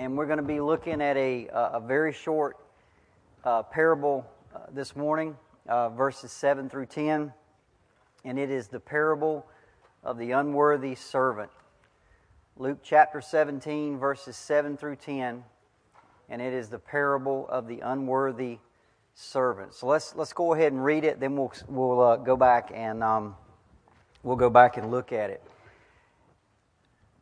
and we're going to be looking at a, a very short uh, parable uh, this morning, uh, verses 7 through 10, and it is the parable of the unworthy servant. Luke chapter 17, verses 7 through 10, and it is the parable of the unworthy servant. So let's, let's go ahead and read it, then we'll, we'll uh, go back and um, we'll go back and look at it.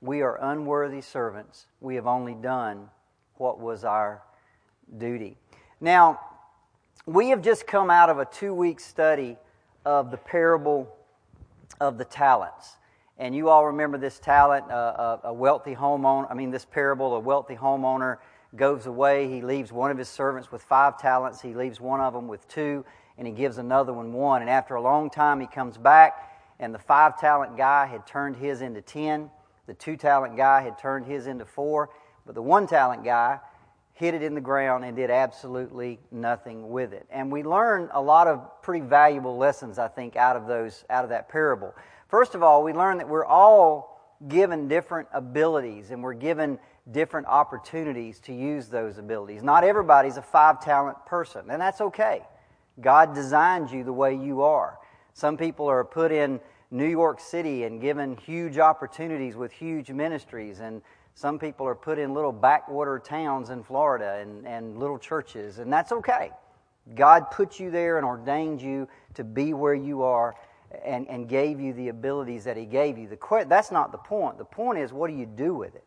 we are unworthy servants. We have only done what was our duty. Now, we have just come out of a two week study of the parable of the talents. And you all remember this talent, uh, a, a wealthy homeowner, I mean, this parable, a wealthy homeowner goes away. He leaves one of his servants with five talents. He leaves one of them with two, and he gives another one one. And after a long time, he comes back, and the five talent guy had turned his into ten. The two talent guy had turned his into four, but the one talent guy hid it in the ground and did absolutely nothing with it. And we learn a lot of pretty valuable lessons, I think, out of those out of that parable. First of all, we learn that we're all given different abilities and we're given different opportunities to use those abilities. Not everybody's a five talent person, and that's okay. God designed you the way you are. Some people are put in New York City and given huge opportunities with huge ministries. And some people are put in little backwater towns in Florida and, and little churches, and that's okay. God put you there and ordained you to be where you are and, and gave you the abilities that He gave you. The, that's not the point. The point is, what do you do with it?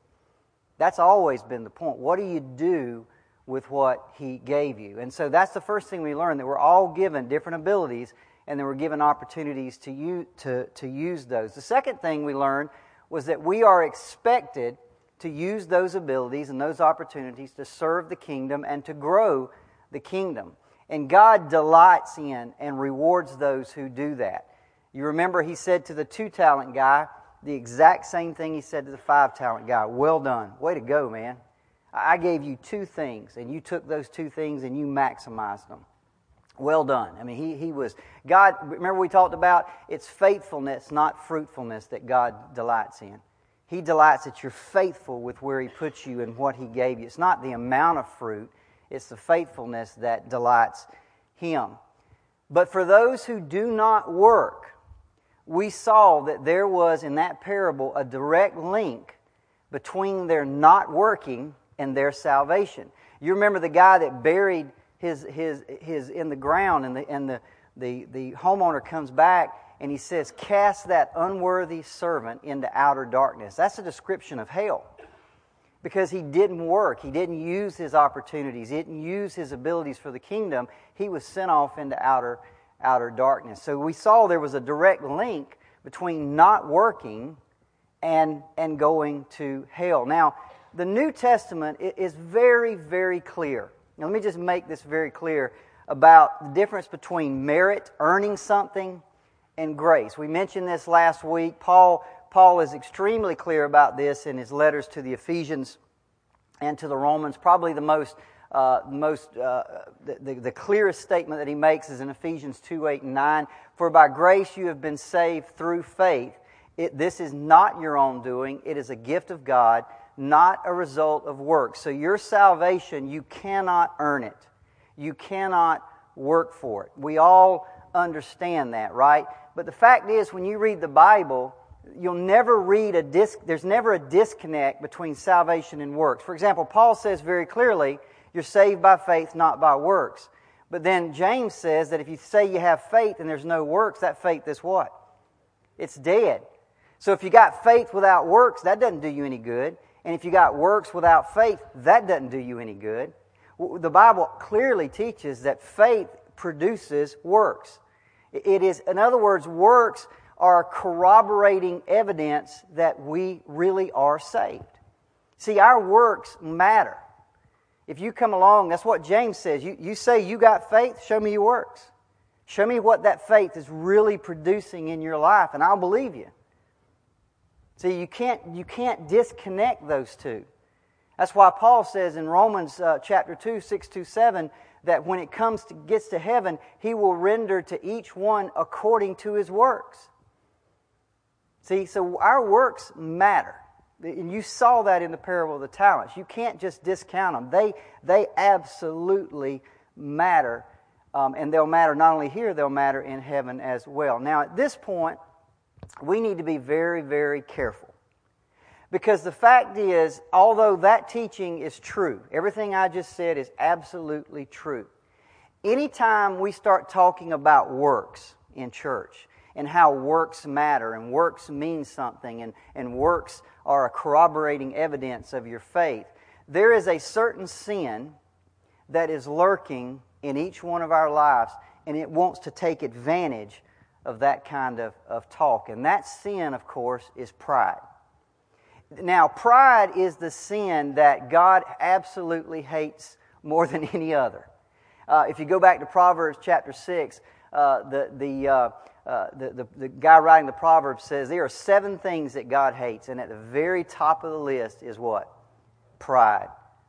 That's always been the point. What do you do with what He gave you? And so that's the first thing we learn that we're all given different abilities and then we're given opportunities to use, to, to use those. The second thing we learned was that we are expected to use those abilities and those opportunities to serve the kingdom and to grow the kingdom. And God delights in and rewards those who do that. You remember he said to the two talent guy the exact same thing he said to the five talent guy Well done. Way to go, man. I gave you two things, and you took those two things and you maximized them. Well done. I mean, he, he was, God, remember we talked about it's faithfulness, not fruitfulness, that God delights in. He delights that you're faithful with where He puts you and what He gave you. It's not the amount of fruit, it's the faithfulness that delights Him. But for those who do not work, we saw that there was in that parable a direct link between their not working and their salvation. You remember the guy that buried his, his, his in the ground, and, the, and the, the, the homeowner comes back and he says, Cast that unworthy servant into outer darkness. That's a description of hell. Because he didn't work, he didn't use his opportunities, he didn't use his abilities for the kingdom, he was sent off into outer, outer darkness. So we saw there was a direct link between not working and, and going to hell. Now, the New Testament is very, very clear now, let me just make this very clear about the difference between merit, earning something, and grace. We mentioned this last week. Paul, Paul is extremely clear about this in his letters to the Ephesians and to the Romans. Probably the most, uh, most uh, the, the, clearest statement that he makes is in Ephesians 2 8 and 9. For by grace you have been saved through faith. It, this is not your own doing, it is a gift of God not a result of works. So your salvation, you cannot earn it. You cannot work for it. We all understand that, right? But the fact is, when you read the Bible, you'll never read a dis- there's never a disconnect between salvation and works. For example, Paul says very clearly, you're saved by faith, not by works. But then James says that if you say you have faith and there's no works, that faith is what? It's dead. So if you got faith without works, that doesn't do you any good. And if you got works without faith, that doesn't do you any good. The Bible clearly teaches that faith produces works. It is, in other words, works are corroborating evidence that we really are saved. See, our works matter. If you come along, that's what James says. You, you say you got faith, show me your works. Show me what that faith is really producing in your life, and I'll believe you. See, you can't, you can't disconnect those two. That's why Paul says in Romans uh, chapter 2, 6 to 7, that when it comes to, gets to heaven, he will render to each one according to his works. See, so our works matter. And you saw that in the parable of the talents. You can't just discount them. They, they absolutely matter um, and they'll matter not only here, they'll matter in heaven as well. Now, at this point, we need to be very, very careful. Because the fact is, although that teaching is true, everything I just said is absolutely true. Anytime we start talking about works in church and how works matter and works mean something and, and works are a corroborating evidence of your faith, there is a certain sin that is lurking in each one of our lives, and it wants to take advantage of that kind of, of talk. And that sin, of course, is pride. Now, pride is the sin that God absolutely hates more than any other. Uh, if you go back to Proverbs chapter 6, uh, the, the, uh, uh, the, the, the, guy writing the Proverbs says there are seven things that God hates, and at the very top of the list is what? Pride.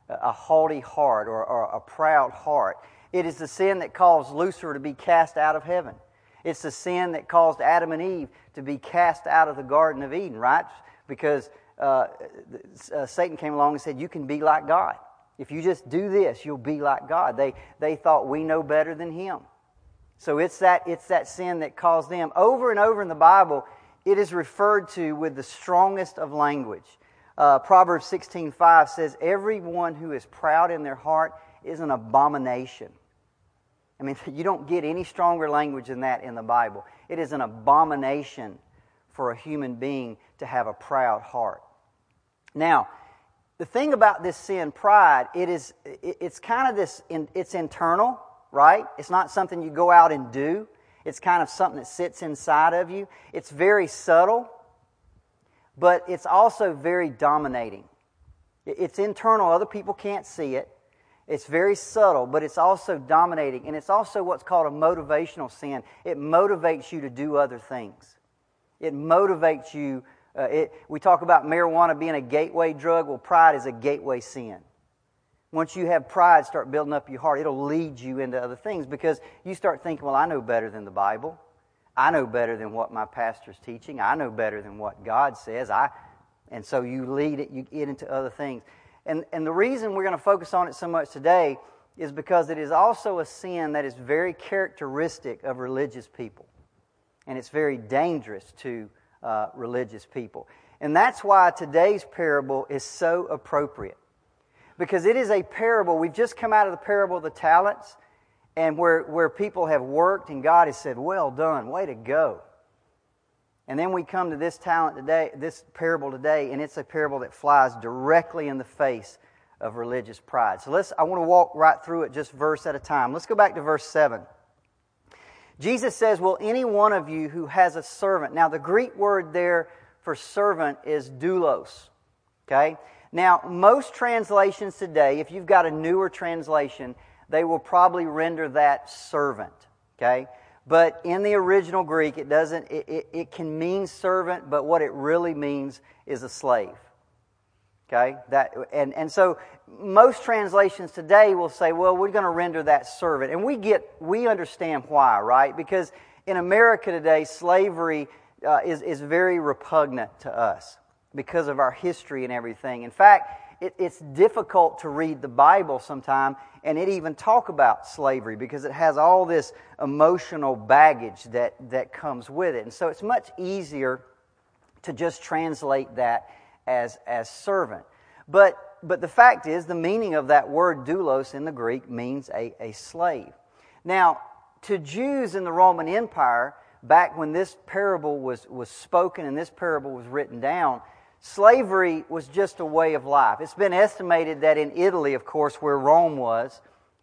A haughty heart or, or a proud heart. It is the sin that caused Lucifer to be cast out of heaven. It's the sin that caused Adam and Eve to be cast out of the Garden of Eden, right? Because uh, uh, Satan came along and said, You can be like God. If you just do this, you'll be like God. They, they thought we know better than Him. So it's that, it's that sin that caused them. Over and over in the Bible, it is referred to with the strongest of language. Uh, Proverbs 16:5 says, "Everyone who is proud in their heart is an abomination." I mean, you don't get any stronger language than that in the Bible. It is an abomination for a human being to have a proud heart. Now, the thing about this sin, pride, it is, it's kind of this, it's internal, right? It's not something you go out and do. It's kind of something that sits inside of you. It's very subtle, but it's also very dominating. It's internal. Other people can't see it. It's very subtle, but it's also dominating. And it's also what's called a motivational sin. It motivates you to do other things. It motivates you. Uh, it, we talk about marijuana being a gateway drug. Well, pride is a gateway sin. Once you have pride start building up your heart, it'll lead you into other things because you start thinking, well, I know better than the Bible. I know better than what my pastor's teaching. I know better than what God says. I, and so you lead it, you get into other things. And, and the reason we're going to focus on it so much today is because it is also a sin that is very characteristic of religious people. And it's very dangerous to uh, religious people. And that's why today's parable is so appropriate. Because it is a parable. We've just come out of the parable of the talents, and where, where people have worked, and God has said, Well done, way to go. And then we come to this talent today, this parable today, and it's a parable that flies directly in the face of religious pride. So let's I want to walk right through it just verse at a time. Let's go back to verse 7. Jesus says, Will any one of you who has a servant? Now, the Greek word there for servant is doulos. Okay? Now, most translations today, if you've got a newer translation, they will probably render that servant. Okay? But in the original Greek, it doesn't, it, it, it, can mean servant, but what it really means is a slave. Okay? That, and, and so most translations today will say, well, we're going to render that servant. And we get, we understand why, right? Because in America today, slavery uh, is, is very repugnant to us because of our history and everything. In fact, it, it's difficult to read the Bible sometimes and it even talk about slavery because it has all this emotional baggage that, that comes with it. And so it's much easier to just translate that as, as servant. But, but the fact is, the meaning of that word doulos in the Greek means a, a slave. Now, to Jews in the Roman Empire, back when this parable was, was spoken and this parable was written down, slavery was just a way of life. It's been estimated that in Italy, of course, where Rome was,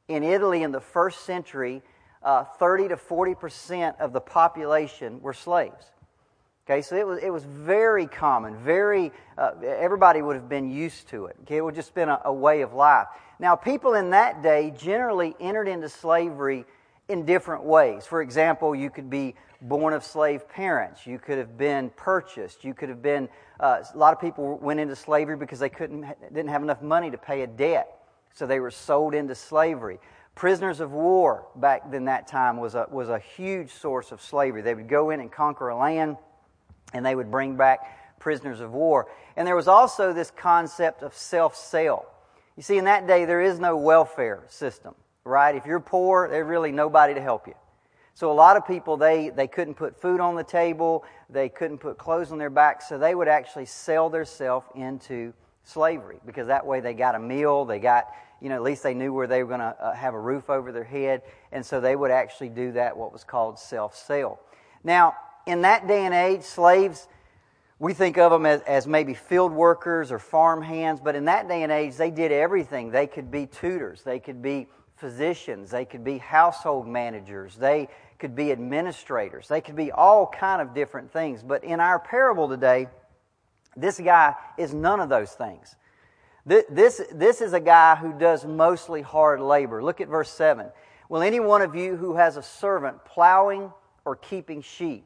in Italy in the first century, uh, 30 to 40 percent of the population were slaves. Okay, so it was, it was very common, very, uh, everybody would have been used to it. Okay, it would just been a, a way of life. Now, people in that day generally entered into slavery in different ways. For example, you could be born of slave parents. You could have been purchased. You could have been. Uh, a lot of people went into slavery because they couldn't didn't have enough money to pay a debt, so they were sold into slavery. Prisoners of war back then that time was a was a huge source of slavery. They would go in and conquer a land, and they would bring back prisoners of war. And there was also this concept of self sale. You see, in that day there is no welfare system, right? If you're poor, there's really nobody to help you. So a lot of people they they couldn't put food on the table, they couldn't put clothes on their back, so they would actually sell themselves into slavery because that way they got a meal, they got you know at least they knew where they were going to uh, have a roof over their head, and so they would actually do that what was called self sale. Now in that day and age, slaves we think of them as, as maybe field workers or farm hands, but in that day and age, they did everything. They could be tutors, they could be physicians, they could be household managers, they could be administrators. They could be all kind of different things. But in our parable today, this guy is none of those things. This, this is a guy who does mostly hard labor. Look at verse 7. Will any one of you who has a servant plowing or keeping sheep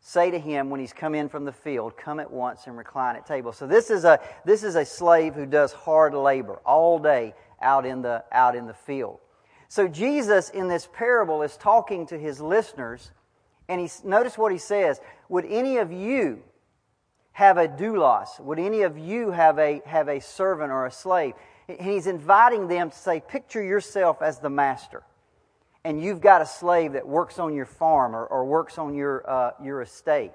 say to him when he's come in from the field, Come at once and recline at table? So this is a, this is a slave who does hard labor all day out in the, out in the field. So Jesus in this parable is talking to his listeners, and he notice what he says. Would any of you have a doulos? Would any of you have a have a servant or a slave? And he's inviting them to say, picture yourself as the master, and you've got a slave that works on your farm or, or works on your uh, your estate.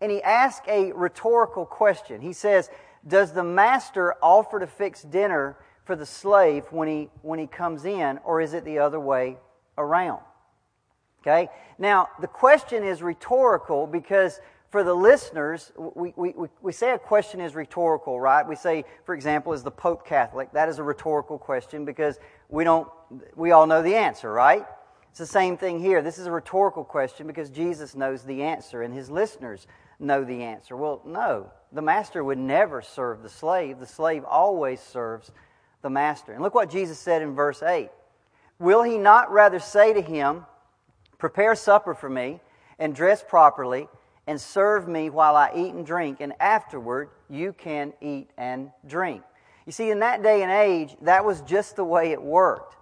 And he asks a rhetorical question. He says, "Does the master offer to fix dinner?" For the slave when he, when he comes in, or is it the other way around? Okay? Now, the question is rhetorical because for the listeners, we, we, we say a question is rhetorical, right? We say, for example, is the Pope Catholic? That is a rhetorical question because we don't, we all know the answer, right? It's the same thing here. This is a rhetorical question because Jesus knows the answer and his listeners know the answer. Well, no. The master would never serve the slave. The slave always serves the master. And look what Jesus said in verse 8 Will he not rather say to him, Prepare supper for me, and dress properly, and serve me while I eat and drink, and afterward you can eat and drink? You see, in that day and age, that was just the way it worked.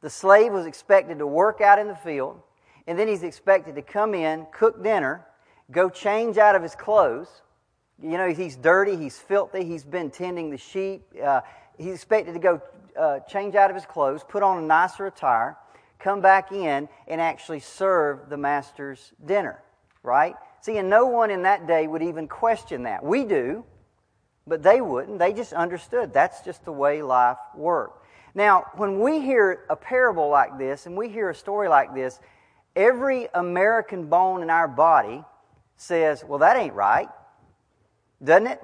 The slave was expected to work out in the field, and then he's expected to come in, cook dinner, go change out of his clothes. You know, he's dirty, he's filthy, he's been tending the sheep, uh, he's expected to go uh, change out of his clothes, put on a nicer attire, come back in, and actually serve the master's dinner, right? See, and no one in that day would even question that. We do, but they wouldn't. They just understood that's just the way life worked. Now, when we hear a parable like this and we hear a story like this, every American bone in our body says, well, that ain't right, doesn't it?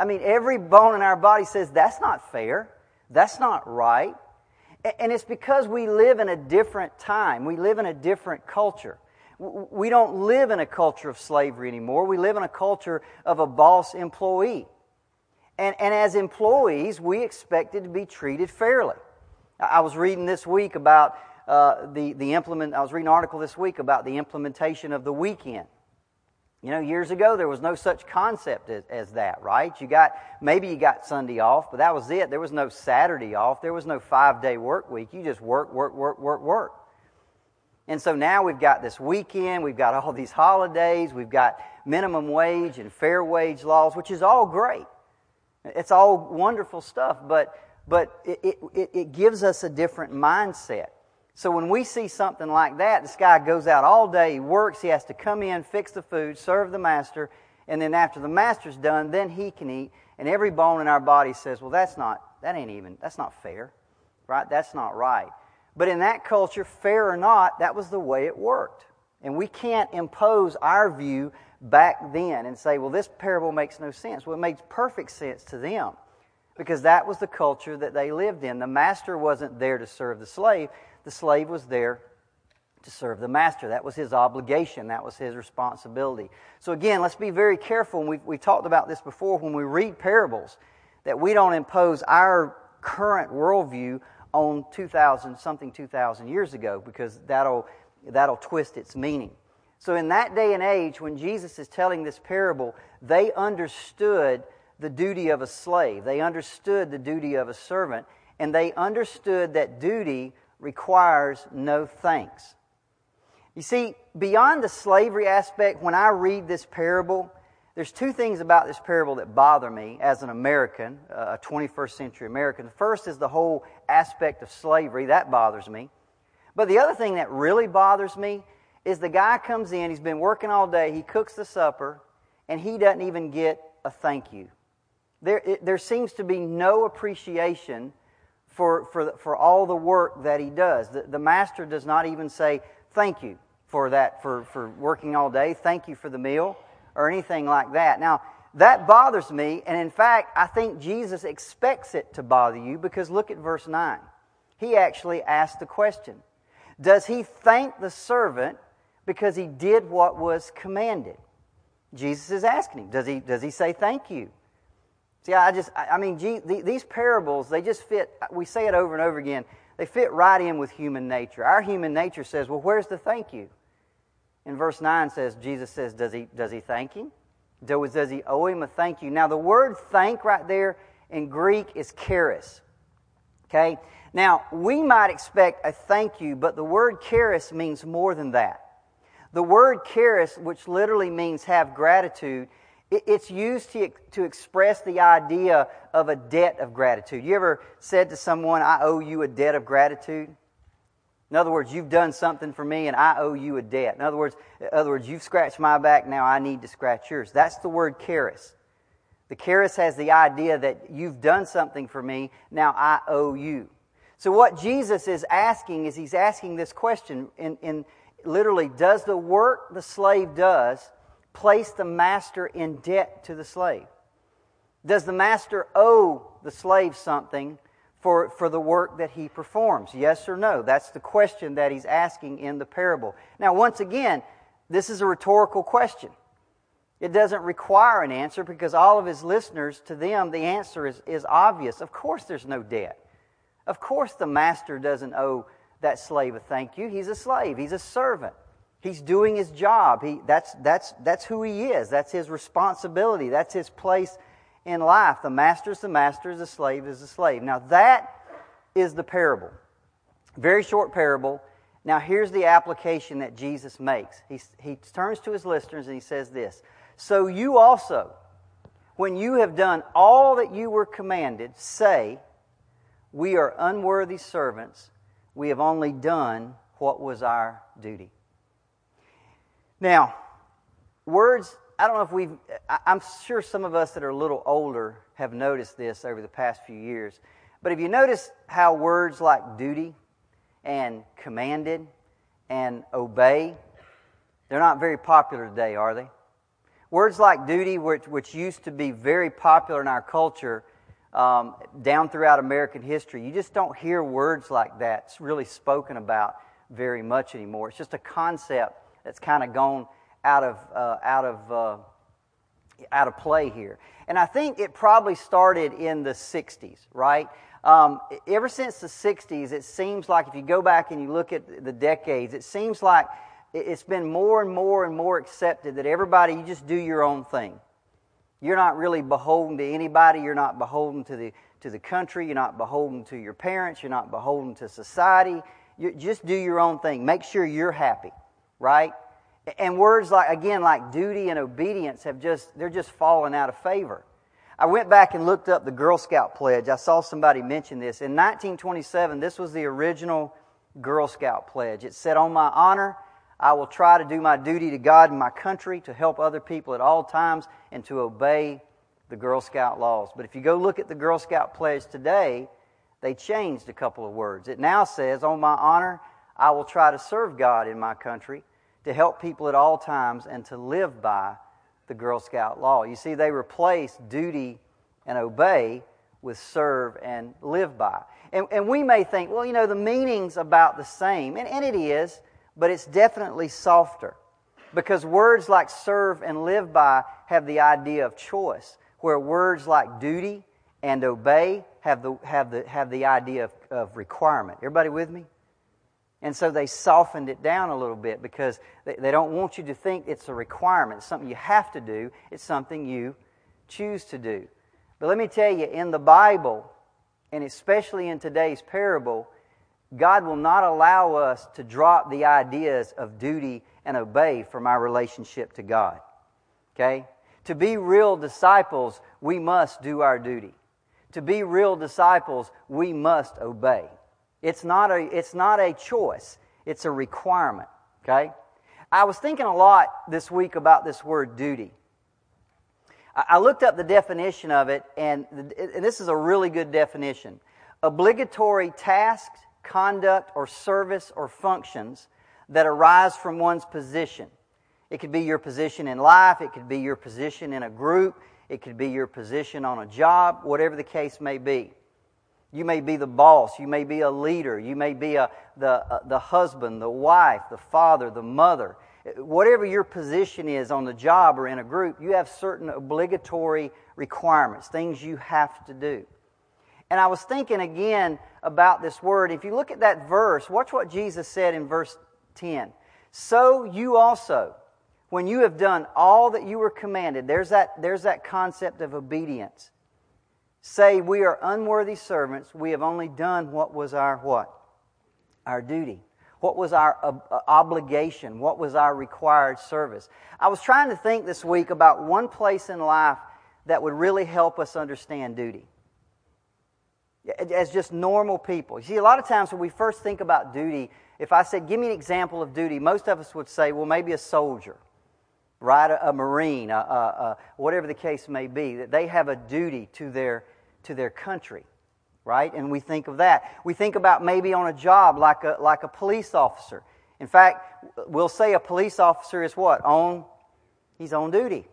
I mean, every bone in our body says that's not fair. That's not right. And it's because we live in a different time. We live in a different culture. We don't live in a culture of slavery anymore. We live in a culture of a boss employee. And, and as employees, we expected to be treated fairly. I was reading this week about uh, the, the implement, I was reading an article this week about the implementation of the weekend. You know, years ago there was no such concept as, as, that, right? You got maybe you got Sunday off, but that was it. There was no Saturday off. There was no five day work week. You just work, work, work, work, work. And so now we've got this weekend. We've got all these holidays. We've got minimum wage and fair wage laws, which is all great. It's all wonderful stuff, but but it, it, it gives us a different mindset. So when we see something like that, this guy goes out all day, he works, he has to come in, fix the food, serve the master, and then after the master's done, then he can eat. And every bone in our body says, well, that's not, that ain't even, that's not fair, right? That's not right. But in that culture, fair or not, that was the way it worked. And we can't impose our view back then and say, well, this parable makes no sense. Well, it makes perfect sense to them because that was the culture that they lived in. The master wasn't there to serve the slave, the slave was there to serve the master. That was his obligation, that was his responsibility. So, again, let's be very careful. We've, we talked about this before when we read parables that we don't impose our current worldview on 2000 something 2000 years ago because that'll that'll twist its meaning. So in that day and age when Jesus is telling this parable, they understood the duty of a slave. They understood the duty of a servant and they understood that duty requires no thanks. You see, beyond the slavery aspect, when I read this parable, there's two things about this parable that bother me as an American, a 21st century American. The first is the whole aspect of slavery. That bothers me. But the other thing that really bothers me is the guy comes in, he's been working all day, he cooks the supper, and he doesn't even get a thank you. There, it, there seems to be no appreciation for, for, for all the work that he does. The, the master does not even say, Thank you for that, for, for working all day. Thank you for the meal or anything like that. Now, that bothers me, and in fact, I think Jesus expects it to bother you because look at verse 9. He actually asked the question Does he thank the servant because he did what was commanded? Jesus is asking him, Does he, does he say thank you? See, I just, I mean, these parables, they just fit, we say it over and over again, they fit right in with human nature. Our human nature says, well, where's the thank you? In verse 9 says, Jesus says, does he, does he thank him? Does, does he owe him a thank you? Now, the word thank right there in Greek is charis. Okay? Now, we might expect a thank you, but the word charis means more than that. The word charis, which literally means have gratitude, it's used to, to express the idea of a debt of gratitude. You ever said to someone, I owe you a debt of gratitude? In other words, you've done something for me and I owe you a debt. In other words, in other words, you've scratched my back, now I need to scratch yours. That's the word charis. The charis has the idea that you've done something for me, now I owe you. So what Jesus is asking is he's asking this question in, in literally, does the work the slave does place the master in debt to the slave? Does the master owe the slave something for, for the work that he performs? Yes or no? That's the question that he's asking in the parable. Now, once again, this is a rhetorical question. It doesn't require an answer because all of his listeners, to them, the answer is, is obvious. Of course, there's no debt. Of course, the master doesn't owe that slave a thank you. He's a slave, he's a servant. He's doing his job. He, that's, that's, that's who he is. That's his responsibility. That's his place in life. The master is the master, the slave is the slave. Now, that is the parable. Very short parable. Now, here's the application that Jesus makes. He, he turns to his listeners and he says this So you also, when you have done all that you were commanded, say, We are unworthy servants. We have only done what was our duty. Now, words, I don't know if we've, I'm sure some of us that are a little older have noticed this over the past few years. But have you noticed how words like duty and commanded and obey, they're not very popular today, are they? Words like duty, which, which used to be very popular in our culture um, down throughout American history, you just don't hear words like that really spoken about very much anymore. It's just a concept that's kind of gone out of, uh, out, of, uh, out of play here. And I think it probably started in the 60s, right? Um, ever since the 60s, it seems like if you go back and you look at the decades, it seems like it's been more and more and more accepted that everybody, you just do your own thing. You're not really beholden to anybody. You're not beholden to the, to the country. You're not beholden to your parents. You're not beholden to society. You just do your own thing. Make sure you're happy right? And words like, again, like duty and obedience have just, they're just fallen out of favor. I went back and looked up the Girl Scout pledge. I saw somebody mention this. In 1927, this was the original Girl Scout pledge. It said, On my honor, I will try to do my duty to God and my country, to help other people at all times, and to obey the Girl Scout laws. But if you go look at the Girl Scout pledge today, they changed a couple of words. It now says, On my honor, I will try to serve God in my country to help people at all times and to live by the Girl Scout law. You see, they replace duty and obey with serve and live by. And, and we may think, well, you know, the meaning's about the same, and, and it is, but it's definitely softer. Because words like serve and live by have the idea of choice, where words like duty and obey have the, have the, have the idea of, of requirement. Everybody with me? And so they softened it down a little bit because they, don't want you to think it's a requirement. It's something you have to do. It's something you choose to do. But let me tell you, in the Bible, and especially in today's parable, God will not allow us to drop the ideas of duty and obey from our relationship to God. Okay? To be real disciples, we must do our duty. To be real disciples, we must obey. It's not a, it's not a choice, it's a requirement. Okay? I was thinking a lot this week about this word duty. I looked up the definition of it, and this is a really good definition. Obligatory tasks, conduct, or service or functions that arise from one's position. It could be your position in life, it could be your position in a group, it could be your position on a job, whatever the case may be. You may be the boss, you may be a leader, you may be a, the, uh, the husband, the wife, the father, the mother. Whatever your position is on the job or in a group, you have certain obligatory requirements, things you have to do. And I was thinking again about this word. If you look at that verse, watch what Jesus said in verse 10. So you also, when you have done all that you were commanded, there's that, there's that concept of obedience. Say, we are unworthy servants. We have only done what was our what? Our duty. What was our uh, obligation? What was our required service? I was trying to think this week about one place in life that would really help us understand duty. As just normal people. You see, a lot of times when we first think about duty, if I said, give me an example of duty, most of us would say, well, maybe a soldier right? A, a marine, a, a, whatever the case may be, that they have a duty to their, to their country, right? And we think of that. We think about maybe on a job like a, like a police officer. In fact, we'll say a police officer is what? On, he's on duty,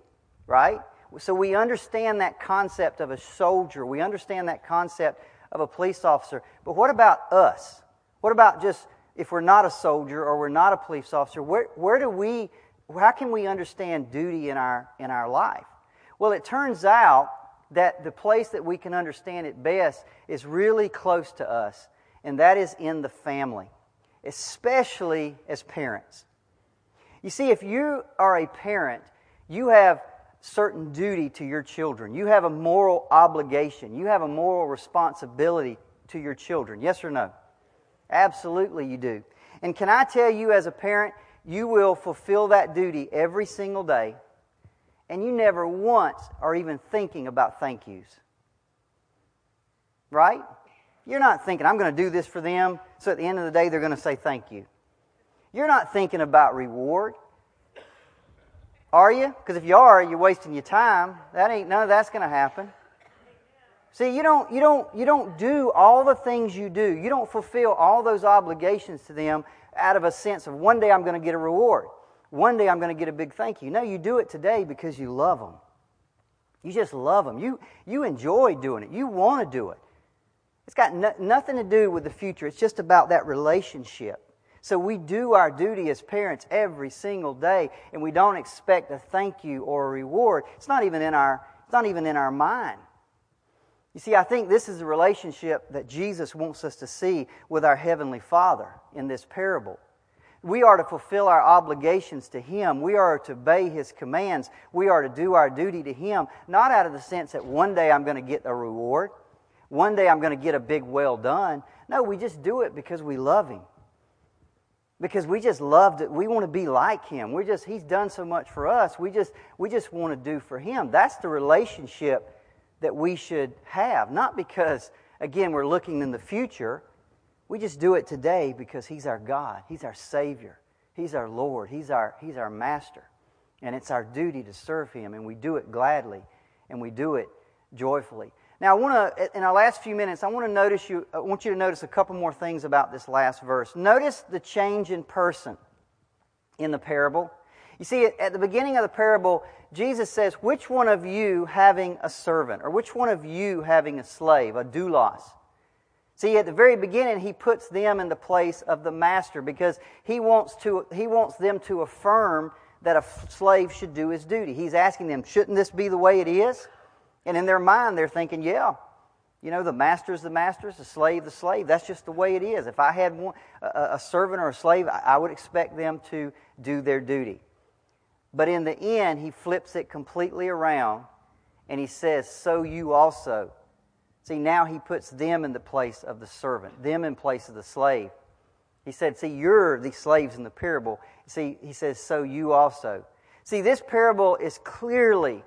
right? So we understand that concept of a soldier. We understand that concept of a police officer. But what about us? What about just if we're not a soldier or we're not a police officer? Where, where do we how can we understand duty in our, in our life? Well, it turns out that the place that we can understand it best is really close to us, and that is in the family, especially as parents. You see, if you are a parent, you have certain duty to your children. You have a moral obligation. You have a moral responsibility to your children. Yes or no? Absolutely, you do. And can I tell you, as a parent, you will fulfill that duty every single day, and you never once are even thinking about thank yous. Right? You're not thinking, I'm going to do this for them, so at the end of the day, they're going to say thank you. You're not thinking about reward. Are you? Because if you are, you're wasting your time. That ain't none of that's going to happen. See, you don't, you, don't, you don't do all the things you do. You don't fulfill all those obligations to them out of a sense of one day I'm going to get a reward. One day I'm going to get a big thank you. No, you do it today because you love them. You just love them. You, you enjoy doing it. You want to do it. It's got no, nothing to do with the future. It's just about that relationship. So we do our duty as parents every single day, and we don't expect a thank you or a reward. It's not even in our, it's not even in our mind. You see, I think this is the relationship that Jesus wants us to see with our Heavenly Father in this parable. We are to fulfill our obligations to Him. We are to obey His commands. We are to do our duty to Him, not out of the sense that one day I'm going to get a reward, one day I'm going to get a big well done. No, we just do it because we love Him. Because we just love it. We want to be like Him. We're just, He's done so much for us. We just, we just want to do for Him. That's the relationship that we should have. Not because, again, we're looking in the future. We just do it today because He's our God, He's our Savior, He's our Lord, He's our, He's our Master. And it's our duty to serve Him, and we do it gladly, and we do it joyfully. Now, I want to, in our last few minutes, I want to notice you, I want you to notice a couple more things about this last verse. Notice the change in person in the parable. You see, at the beginning of the parable, Jesus says, Which one of you having a servant, or which one of you having a slave, a doulos? See, at the very beginning, he puts them in the place of the master because he wants, to, he wants them to affirm that a slave should do his duty. He's asking them, Shouldn't this be the way it is? And in their mind, they're thinking, Yeah, You know, the master's the master's, the slave the slave. That's just the way it is. If I had one, a, a servant or a slave, I, I would expect them to do their duty. But in the end, he flips it completely around and he says, So you also. See, now he puts them in the place of the servant, them in place of the slave. He said, See, you're the slaves in the parable. See, he says, So you also. See, this parable is clearly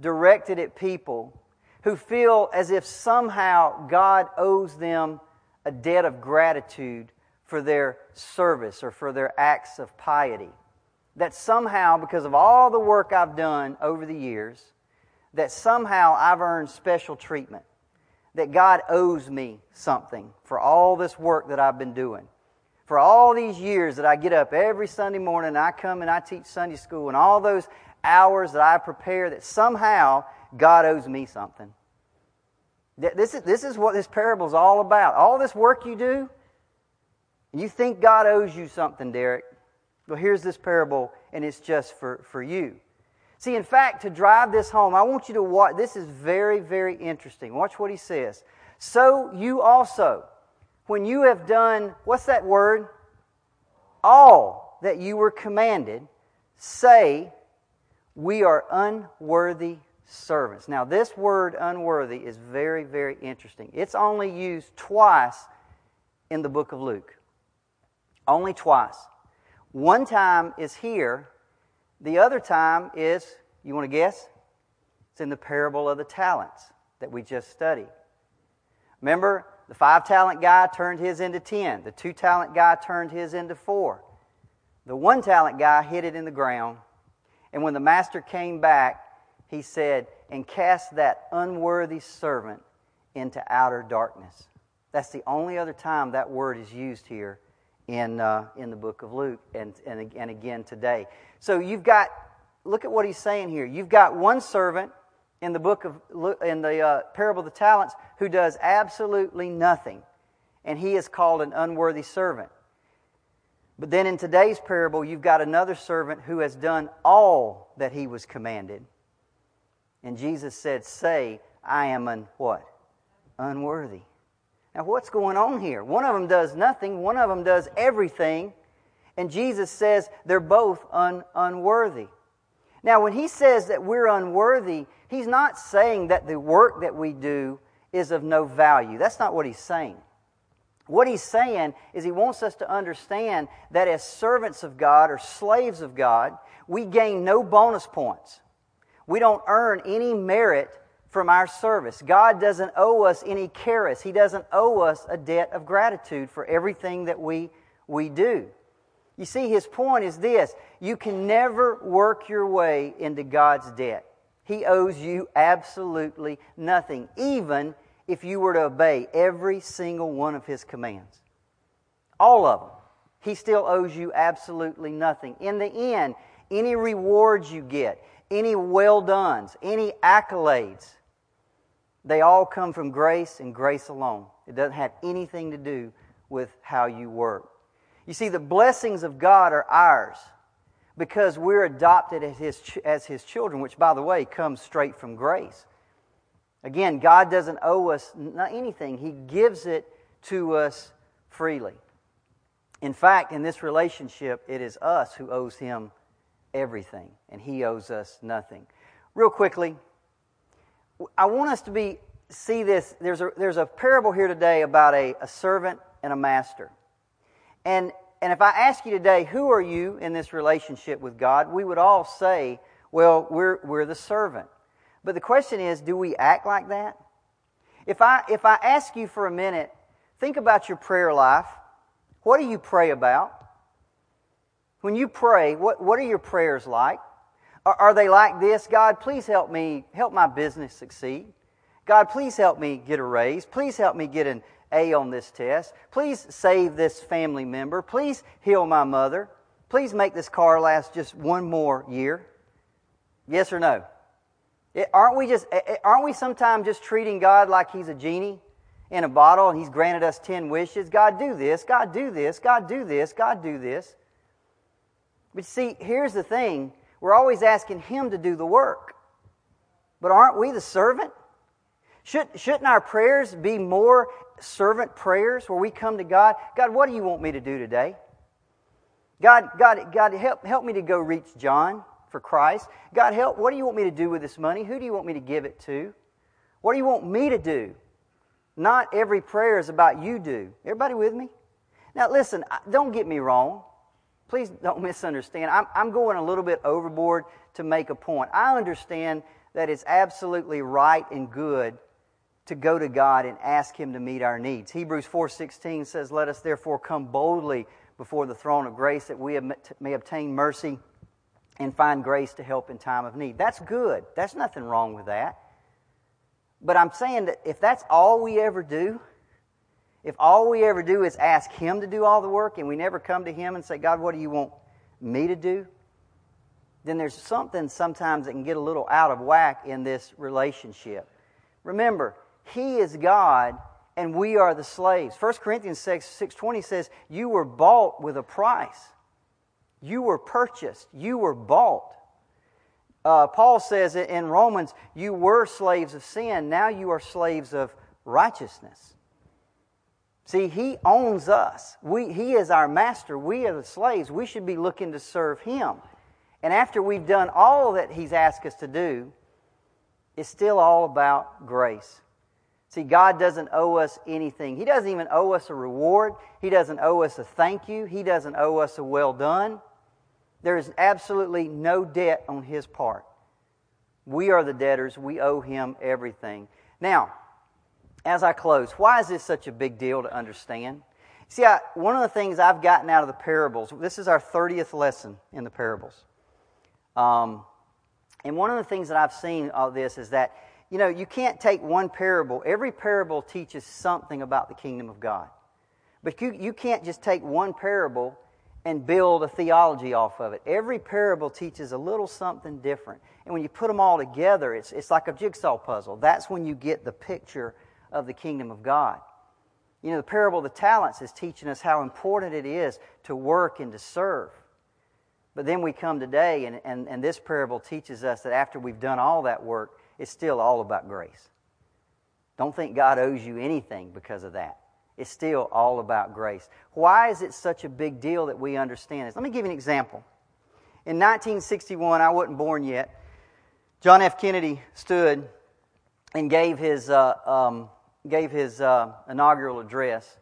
directed at people who feel as if somehow God owes them a debt of gratitude for their service or for their acts of piety. That somehow, because of all the work I've done over the years, that somehow I've earned special treatment. That God owes me something for all this work that I've been doing. For all these years that I get up every Sunday morning and I come and I teach Sunday school and all those hours that I prepare, that somehow God owes me something. This is, this is what this parable is all about. All this work you do, you think God owes you something, Derricke. Well, here's this parable, and it's just for, for you. See, in fact, to drive this home, I want you to watch. This is very, very interesting. Watch what he says. So you also, when you have done, what's that word? All that you were commanded, say, We are unworthy servants. Now, this word unworthy is very, very interesting. It's only used twice in the book of Luke. Only twice. One time is here, the other time is, you want to guess? It's in the parable of the talents that we just studied. Remember, the five talent guy turned his into ten, the two talent guy turned his into four. The one talent guy hid it in the ground, and when the master came back, he said, and cast that unworthy servant into outer darkness. That's the only other time that word is used here in, uh, in the book of Luke and, and, and again today. So you've got, look at what he's saying here. You've got one servant in the book of, in the uh, parable of the talents who does absolutely nothing, and he is called an unworthy servant. But then in today's parable, you've got another servant who has done all that he was commanded and Jesus said, Say, I am un what? Unworthy. Now, what's going on here? One of them does nothing, one of them does everything. And Jesus says they're both un- unworthy. Now, when he says that we're unworthy, he's not saying that the work that we do is of no value. That's not what he's saying. What he's saying is he wants us to understand that as servants of God or slaves of God, we gain no bonus points. We don't earn any merit from our service. God doesn't owe us any charis. He doesn't owe us a debt of gratitude for everything that we, we do. You see, his point is this you can never work your way into God's debt. He owes you absolutely nothing, even if you were to obey every single one of his commands. All of them. He still owes you absolutely nothing. In the end, any rewards you get, any well dones, any accolades. They all come from grace and grace alone. It doesn't have anything to do with how you work. You see, the blessings of God are ours because we're adopted as His, as his children, which, by the way, comes straight from grace. Again, God doesn't owe us anything, He gives it to us freely. In fact, in this relationship, it is us who owes Him everything, and He owes us nothing. Real quickly, I want us to be see this. There's a, there's a parable here today about a, a servant and a master. And, and if I ask you today, who are you in this relationship with God, we would all say, well, we're, we're the servant. But the question is, do we act like that? If I, if I ask you for a minute, think about your prayer life. What do you pray about? When you pray, what, what are your prayers like? Are, they like this? God, please help me, help my business succeed. God, please help me get a raise. Please help me get an A on this test. Please save this family member. Please heal my mother. Please make this car last just one more year. Yes or no? It, aren't we just eh, eh, aren't we sometimes just treating God like he's a genie in a bottle and he's granted us 10 wishes? God do this, God do this, God do this, God do this. But see, here's the thing we're always asking Him to do the work. But aren't we the servant? Should, shouldn't our prayers be more servant prayers where we come to God? God, what do you want me to do today? God, God, God, help, help me to go reach John for Christ. God, help, what do you want me to do with this money? Who do you want me to give it to? What do you want me to do? Not every prayer is about you do. Everybody with me? Now, listen, don't get me wrong. Please don't misunderstand. I'm, I'm going a little bit overboard to make a point. I understand that it's absolutely right and good to go to God and ask Him to meet our needs. Hebrews 4.16 says, Let us therefore come boldly before the throne of grace that we may obtain mercy and find grace to help in time of need. That's good. That's nothing wrong with that. But I'm saying that if that's all we ever do, if all we ever do is ask Him to do all the work and we never come to Him and say, God, what do you want me to do? Then there's something sometimes that can get a little out of whack in this relationship. Remember, He is God and we are the slaves. 1 Corinthians 6, 6.20 says, You were bought with a price. You were purchased. You were bought. Uh, Paul says in Romans, You were slaves of sin. Now you are slaves of righteousness. See, He owns us. We, he is our master. We are the slaves. We should be looking to serve Him. And after we've done all that He's asked us to do, it's still all about grace. See, God doesn't owe us anything. He doesn't even owe us a reward. He doesn't owe us a thank you. He doesn't owe us a well done. There is absolutely no debt on His part. We are the debtors. We owe Him everything. Now, as I close, why is this such a big deal to understand? See, I, one of the things I've gotten out of the parables, this is our 30th lesson in the parables. Um, and one of the things that I've seen of this is that, you know, you can't take one parable. Every parable teaches something about the kingdom of God. But you, you can't just take one parable and build a theology off of it. Every parable teaches a little something different. And when you put them all together, it's, it's like a jigsaw puzzle. That's when you get the picture of the kingdom of God. You know, the parable of the talents is teaching us how important it is to work and to serve. But then we come today, and, and, and this parable teaches us that after we've done all that work, it's still all about grace. Don't think God owes you anything because of that. It's still all about grace. Why is it such a big deal that we understand this? Let me give you an example. In 1961, I wasn't born yet, John F. Kennedy stood and gave his uh, um, gave his uh, inaugural address,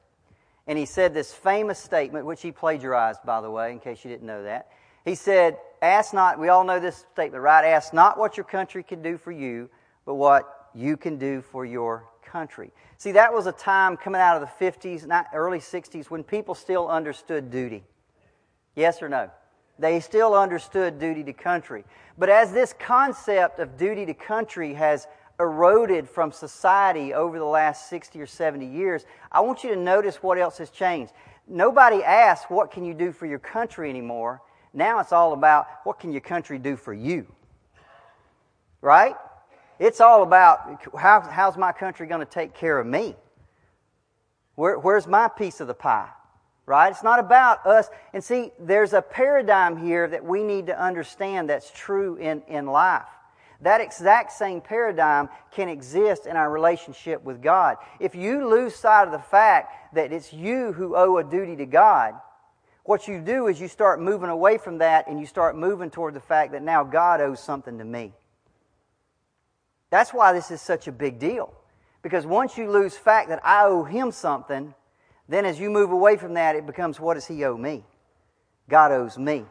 and he said this famous statement, which he plagiarized, by the way, in case you didn't know that. He said, Ask not, we all know this statement, right? Ask not what your country can do for you, but what you can do for your country. See, that was a time coming out of the 50s, not early 60s, when people still understood duty. Yes or no? They still understood duty to country. But as this concept of duty to country has eroded from society over the last 60 or 70 years, I want you to notice what else has changed. Nobody asks, What can you do for your country anymore? Now it's all about, What can your country do for you? Right? It's all about, how, How's my country going to take care of me? Where, where's my piece of the pie? Right? It's not about us. And see, there's a paradigm here that we need to understand that's true in, in life. That exact same paradigm can exist in our relationship with God. If you lose sight of the fact that it's you who owe a duty to God, what you do is you start moving away from that and you start moving toward the fact that now God owes something to me. That's why this is such a big deal. Because once you lose fact that I owe him something, then as you move away from that, it becomes what does he owe me? God owes me.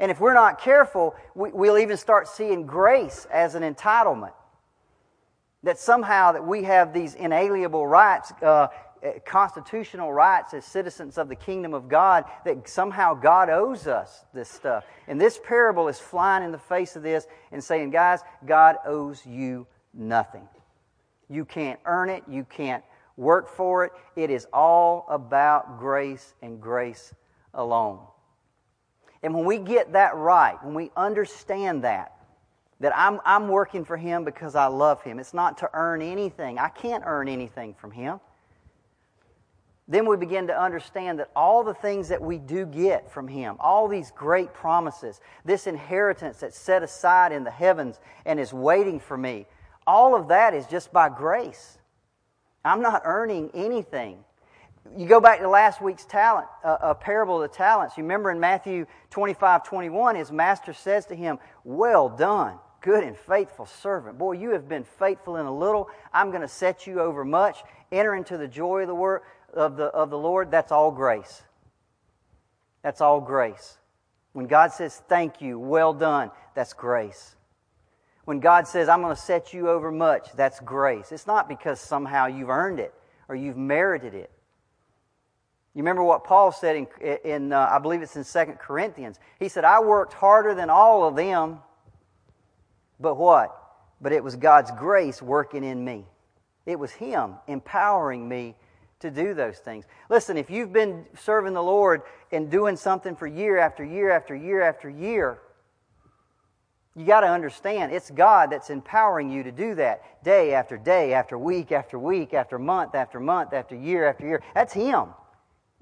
And if we're not careful, we, will even start seeing grace as an entitlement. That somehow that we have these inalienable rights, uh, eh, constitutional rights as citizens of the kingdom of God, that somehow God owes us this stuff. And this parable is flying in the face of this and saying, guys, God owes you nothing. You can't earn it. You can't work for it. It is all about grace and grace alone. And when we get that right, when we understand that, that I'm, I'm working for Him because I love Him, it's not to earn anything. I can't earn anything from Him. Then we begin to understand that all the things that we do get from Him, all these great promises, this inheritance that's set aside in the heavens and is waiting for me, All of that is just by grace. I'm not earning anything. You go back to last week's talent, uh, a parable of the talents. You remember in Matthew 25, 21, his master says to him, Well done, good and faithful servant. Boy, you have been faithful in a little. I'm going to set you over much. Enter into the joy of the, word, of, the, of the Lord. That's all grace. That's all grace. When God says, Thank you, well done, that's grace. When God says, I'm going to set you over much, that's grace. It's not because somehow you've earned it or you've merited it. You remember what Paul said in, in uh, I believe it's in 2 Corinthians. He said, I worked harder than all of them, but what? But it was God's grace working in me. It was Him empowering me to do those things. Listen, if you've been serving the Lord and doing something for year after year after year after year, you got to understand it's God that's empowering you to do that day after day, after week after week, after month after month, after year after year. That's Him.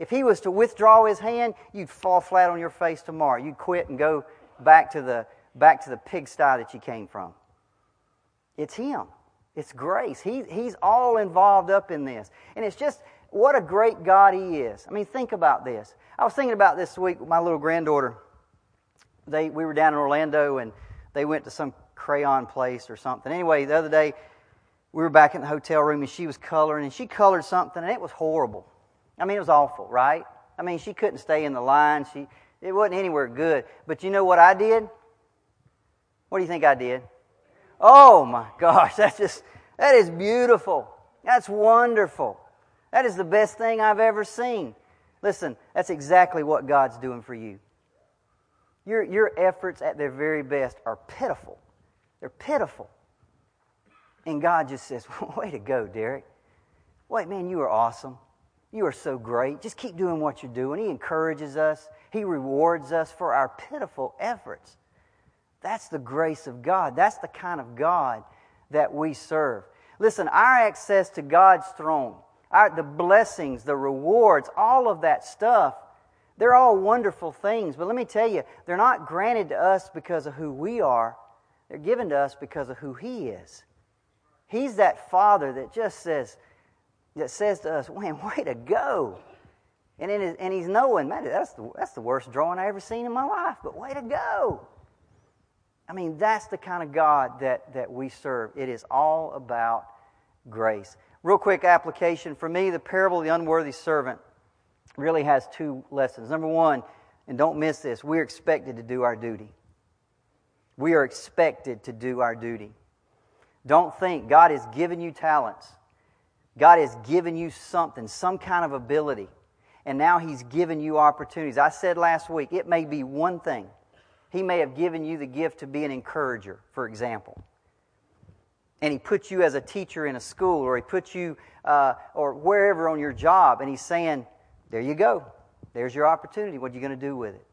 If He was to withdraw His hand, you'd fall flat on your face tomorrow. You'd quit and go back to the back to the pigsty that you came from. It's Him. It's grace. He, he's all involved up in this. And it's just what a great God He is. I mean, think about this. I was thinking about this week with my little granddaughter. They, we were down in Orlando and they went to some crayon place or something. Anyway, the other day we were back in the hotel room and she was coloring and she colored something and it was horrible. I mean, it was awful, right? I mean, she couldn't stay in the line. She it wasn't anywhere good. But you know what I did? What do you think I did? Oh my gosh, that's just that is beautiful. That's wonderful. That is the best thing I've ever seen. Listen, that's exactly what God's doing for you. Your, your efforts at their very best are pitiful. They're pitiful. And God just says, Way to go, Derricke. Wait, man, you are awesome. You are so great. Just keep doing what you're doing. He encourages us, He rewards us for our pitiful efforts. That's the grace of God. That's the kind of God that we serve. Listen, our access to God's throne, our, the blessings, the rewards, all of that stuff they're all wonderful things, but let me tell you, they're not granted to us because of who we are. They're given to us because of who He is. He's that Father that just says, that says to us, man, way to go. And, his, and he's knowing, man, that's the, that's the worst drawing I ever seen in my life, but way to go. I mean, that's the kind of God that, that we serve. It is all about grace. Real quick application for me the parable of the unworthy servant really has two lessons. Number one, and don't miss this, we're expected to do our duty. We are expected to do our duty. Don't think God has given you talents. God has given you something, some kind of ability. And now He's given you opportunities. I said last week, it may be one thing. He may have given you the gift to be an encourager, for example. And He puts you as a teacher in a school, or He puts you, uh, or wherever on your job, and He's saying, there you go. There's your opportunity. What are you going to do with it?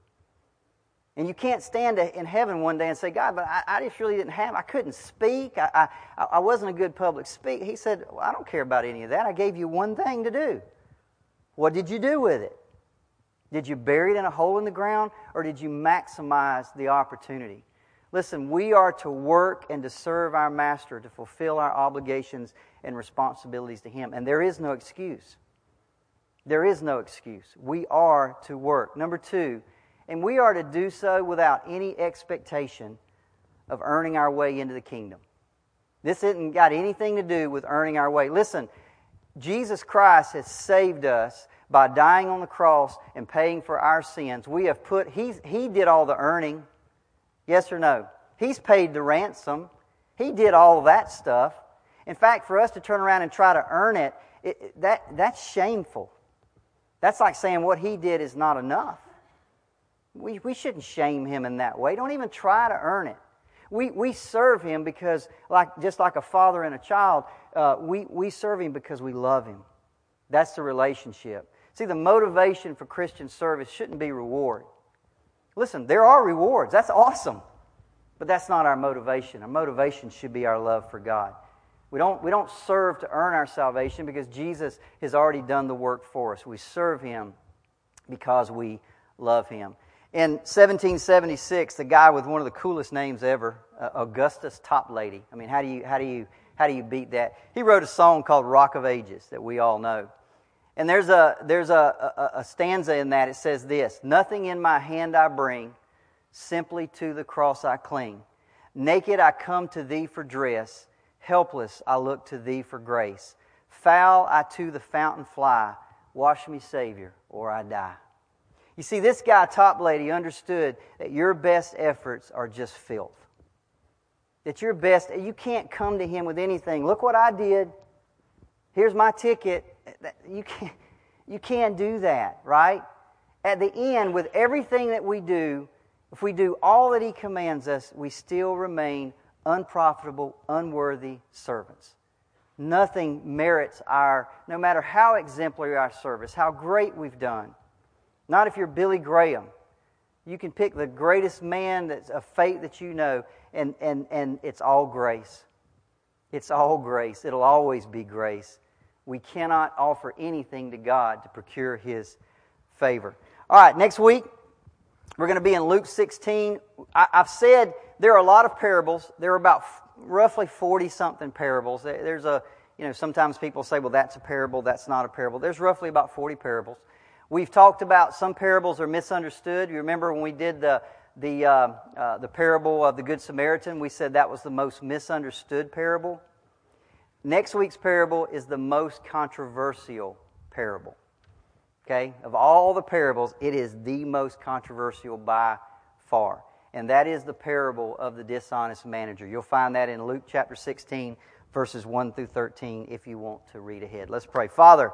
And you can't stand in heaven one day and say, God, but I, I just really didn't have, I couldn't speak. I, I, I wasn't a good public speaker. He said, well, I don't care about any of that. I gave you one thing to do. What did you do with it? Did you bury it in a hole in the ground or did you maximize the opportunity? Listen, we are to work and to serve our master, to fulfill our obligations and responsibilities to him. And there is no excuse. There is no excuse. We are to work. Number two, and we are to do so without any expectation of earning our way into the kingdom. This isn't got anything to do with earning our way. Listen, Jesus Christ has saved us by dying on the cross and paying for our sins. We have put, he, he did all the earning. Yes or no? He's paid the ransom. He did all that stuff. In fact, for us to turn around and try to earn it, it that, that's shameful. That's like saying what he did is not enough. We, we shouldn't shame him in that way. Don't even try to earn it. We, we serve him because, like, just like a father and a child, uh, we, we serve him because we love him. That's the relationship. See, the motivation for Christian service shouldn't be reward. Listen, there are rewards. That's awesome. But that's not our motivation. Our motivation should be our love for God. We don't, we don't serve to earn our salvation because Jesus has already done the work for us. We serve Him because we love Him. In 1776, the guy with one of the coolest names ever, uh, Augustus Toplady. I mean, how do you, how do you, How do you beat that? He wrote a song called Rock of Ages that we all know. And there's a, there's a, a, a stanza in that. It says this Nothing in my hand I bring, simply to the cross I cling. Naked I come to thee for dress, helpless I look to thee for grace. Foul I to the fountain fly, wash me, Savior, or I die. You see, this guy, Toplady, understood that your best efforts are just filth. That your best, you can't come to him with anything. Look what I did. Here's my ticket. You can't, you can't do that, right? At the end, with everything that we do, if we do all that he commands us, we still remain unprofitable, unworthy servants. Nothing merits our, no matter how exemplary our service, how great we've done. Not if you're Billy Graham. You can pick the greatest man that's of faith that you know, and, and, and it's all grace. It's all grace. It'll always be grace. We cannot offer anything to God to procure His favor. All right, next week, we're going to be in Luke 16. I, have said there are a lot of parables. There are about roughly 40 something parables. There's a, you know, sometimes people say, well, that's a parable, that's not a parable. There's roughly about 40 parables. We've talked about some parables are misunderstood. You remember when we did the, the, uh, uh, the parable of the Good Samaritan? We said that was the most misunderstood parable. Next week's parable is the most controversial parable. Okay? Of all the parables, it is the most controversial by far and that is the parable of the dishonest manager. You'll find that in Luke chapter 16, verses 1 through 13, if you want to read ahead. Let's pray. Father,